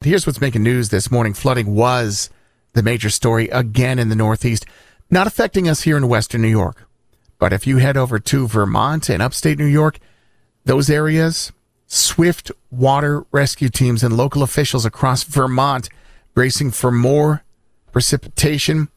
Here's what's making news this morning. Flooding was the major story again in the Northeast, not affecting us here in Western New York. But if you head over to Vermont and upstate New York, those areas, swift water rescue teams and local officials across Vermont bracing for more precipitation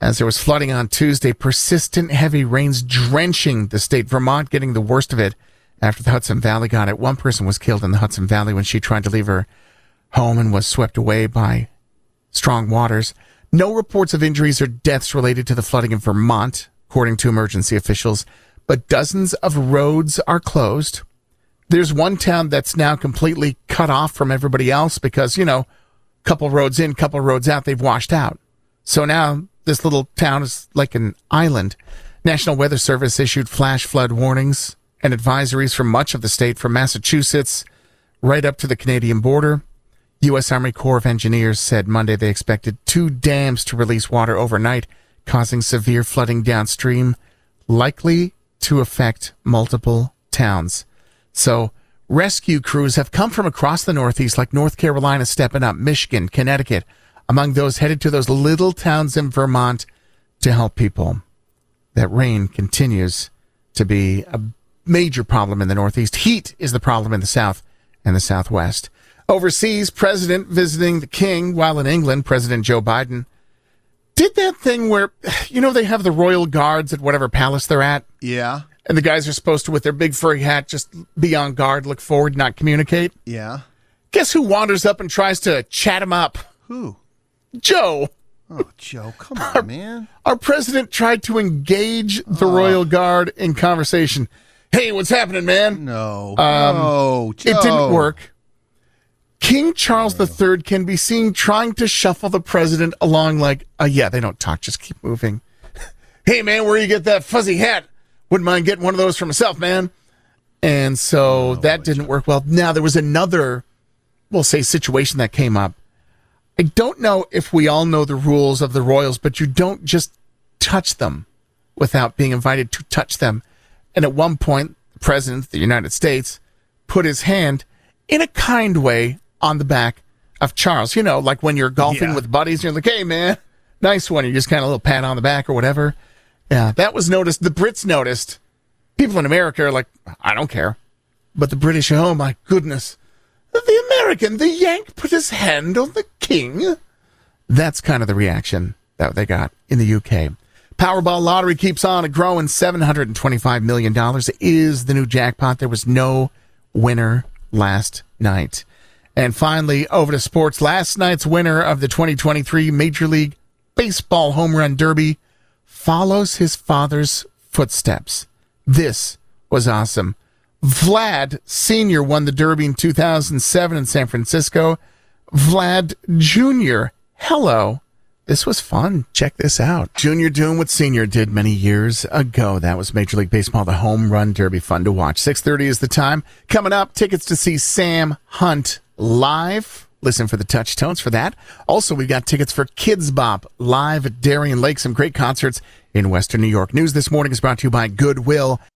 as there was flooding on Tuesday. Persistent heavy rains drenching the state. Vermont getting the worst of it after the Hudson Valley got it. One person was killed in the Hudson Valley when she tried to leave her home and was swept away by strong waters. No reports of injuries or deaths related to the flooding in Vermont, according to emergency officials, but dozens of roads are closed. There's one town that's now completely cut off from everybody else because, you know, couple roads in, couple roads out, they've washed out. So now this little town is like an island. National Weather Service issued flash flood warnings and advisories for much of the state from Massachusetts right up to the Canadian border. U.S. Army Corps of Engineers said Monday they expected two dams to release water overnight, causing severe flooding downstream, likely to affect multiple towns. So, rescue crews have come from across the Northeast, like North Carolina stepping up, Michigan, Connecticut, among those headed to those little towns in Vermont to help people. That rain continues to be a major problem in the Northeast. Heat is the problem in the South and the Southwest. Overseas, president visiting the king while in England, President Joe Biden did that thing where, you know, they have the royal guards at whatever palace they're at. Yeah. And the guys are supposed to, with their big furry hat, just be on guard, look forward, not communicate. Yeah. Guess who wanders up and tries to chat him up? Who? Joe. Oh, Joe, come on, man. Our president tried to engage the oh. royal guard in conversation. Hey, what's happening, man? No. Um, no, Joe. It didn't work. King Charles III can be seen trying to shuffle the president along like, uh, yeah, they don't talk, just keep moving. hey, man, where you get that fuzzy hat? Wouldn't mind getting one of those for myself, man. And so that didn't work well. Now, there was another, we'll say, situation that came up. I don't know if we all know the rules of the royals, but you don't just touch them without being invited to touch them. And at one point, the president of the United States put his hand in a kind way on the back of Charles. You know, like when you're golfing Yeah. with buddies, you're like, hey, man, nice one. You just kind of a little pat on the back or whatever. Yeah, that was noticed. The Brits noticed. People in America are like, I don't care. But the British, oh my goodness. The American, the Yank put his hand on the king. That's kind of the reaction that they got in the UK. Powerball lottery keeps on growing. $725 million is the new jackpot. There was no winner last night. And finally, over to sports. Last night's winner of the 2023 Major League Baseball Home Run Derby follows his father's footsteps. This was awesome. Vlad Sr. won the Derby in 2007 in San Francisco. Vlad Jr. Hello. This was fun. Check this out. Junior doing what Senior did many years ago. That was Major League Baseball, the Home Run Derby. Fun to watch. 6.30 is the time. Coming up, tickets to see Sam Hunt live. Listen for the touch tones for that. Also, we've got tickets for Kidz Bop live at Darien Lake. Some great concerts in Western New York. News this morning is brought to you by Goodwill.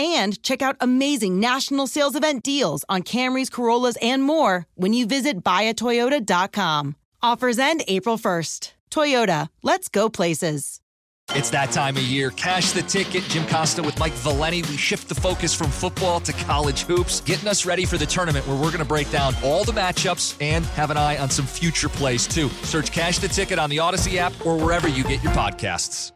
and check out amazing national sales event deals on Camrys, Corollas, and more when you visit buyatoyota.com. Offers end April 1st. Toyota, let's go places. It's that time of year. Cash the ticket. Jim Costa with Mike Valenti. We shift the focus from football to college hoops, getting us ready for the tournament where we're going to break down all the matchups and have an eye on some future plays too. Search Cash the Ticket on the Audacy app or wherever you get your podcasts.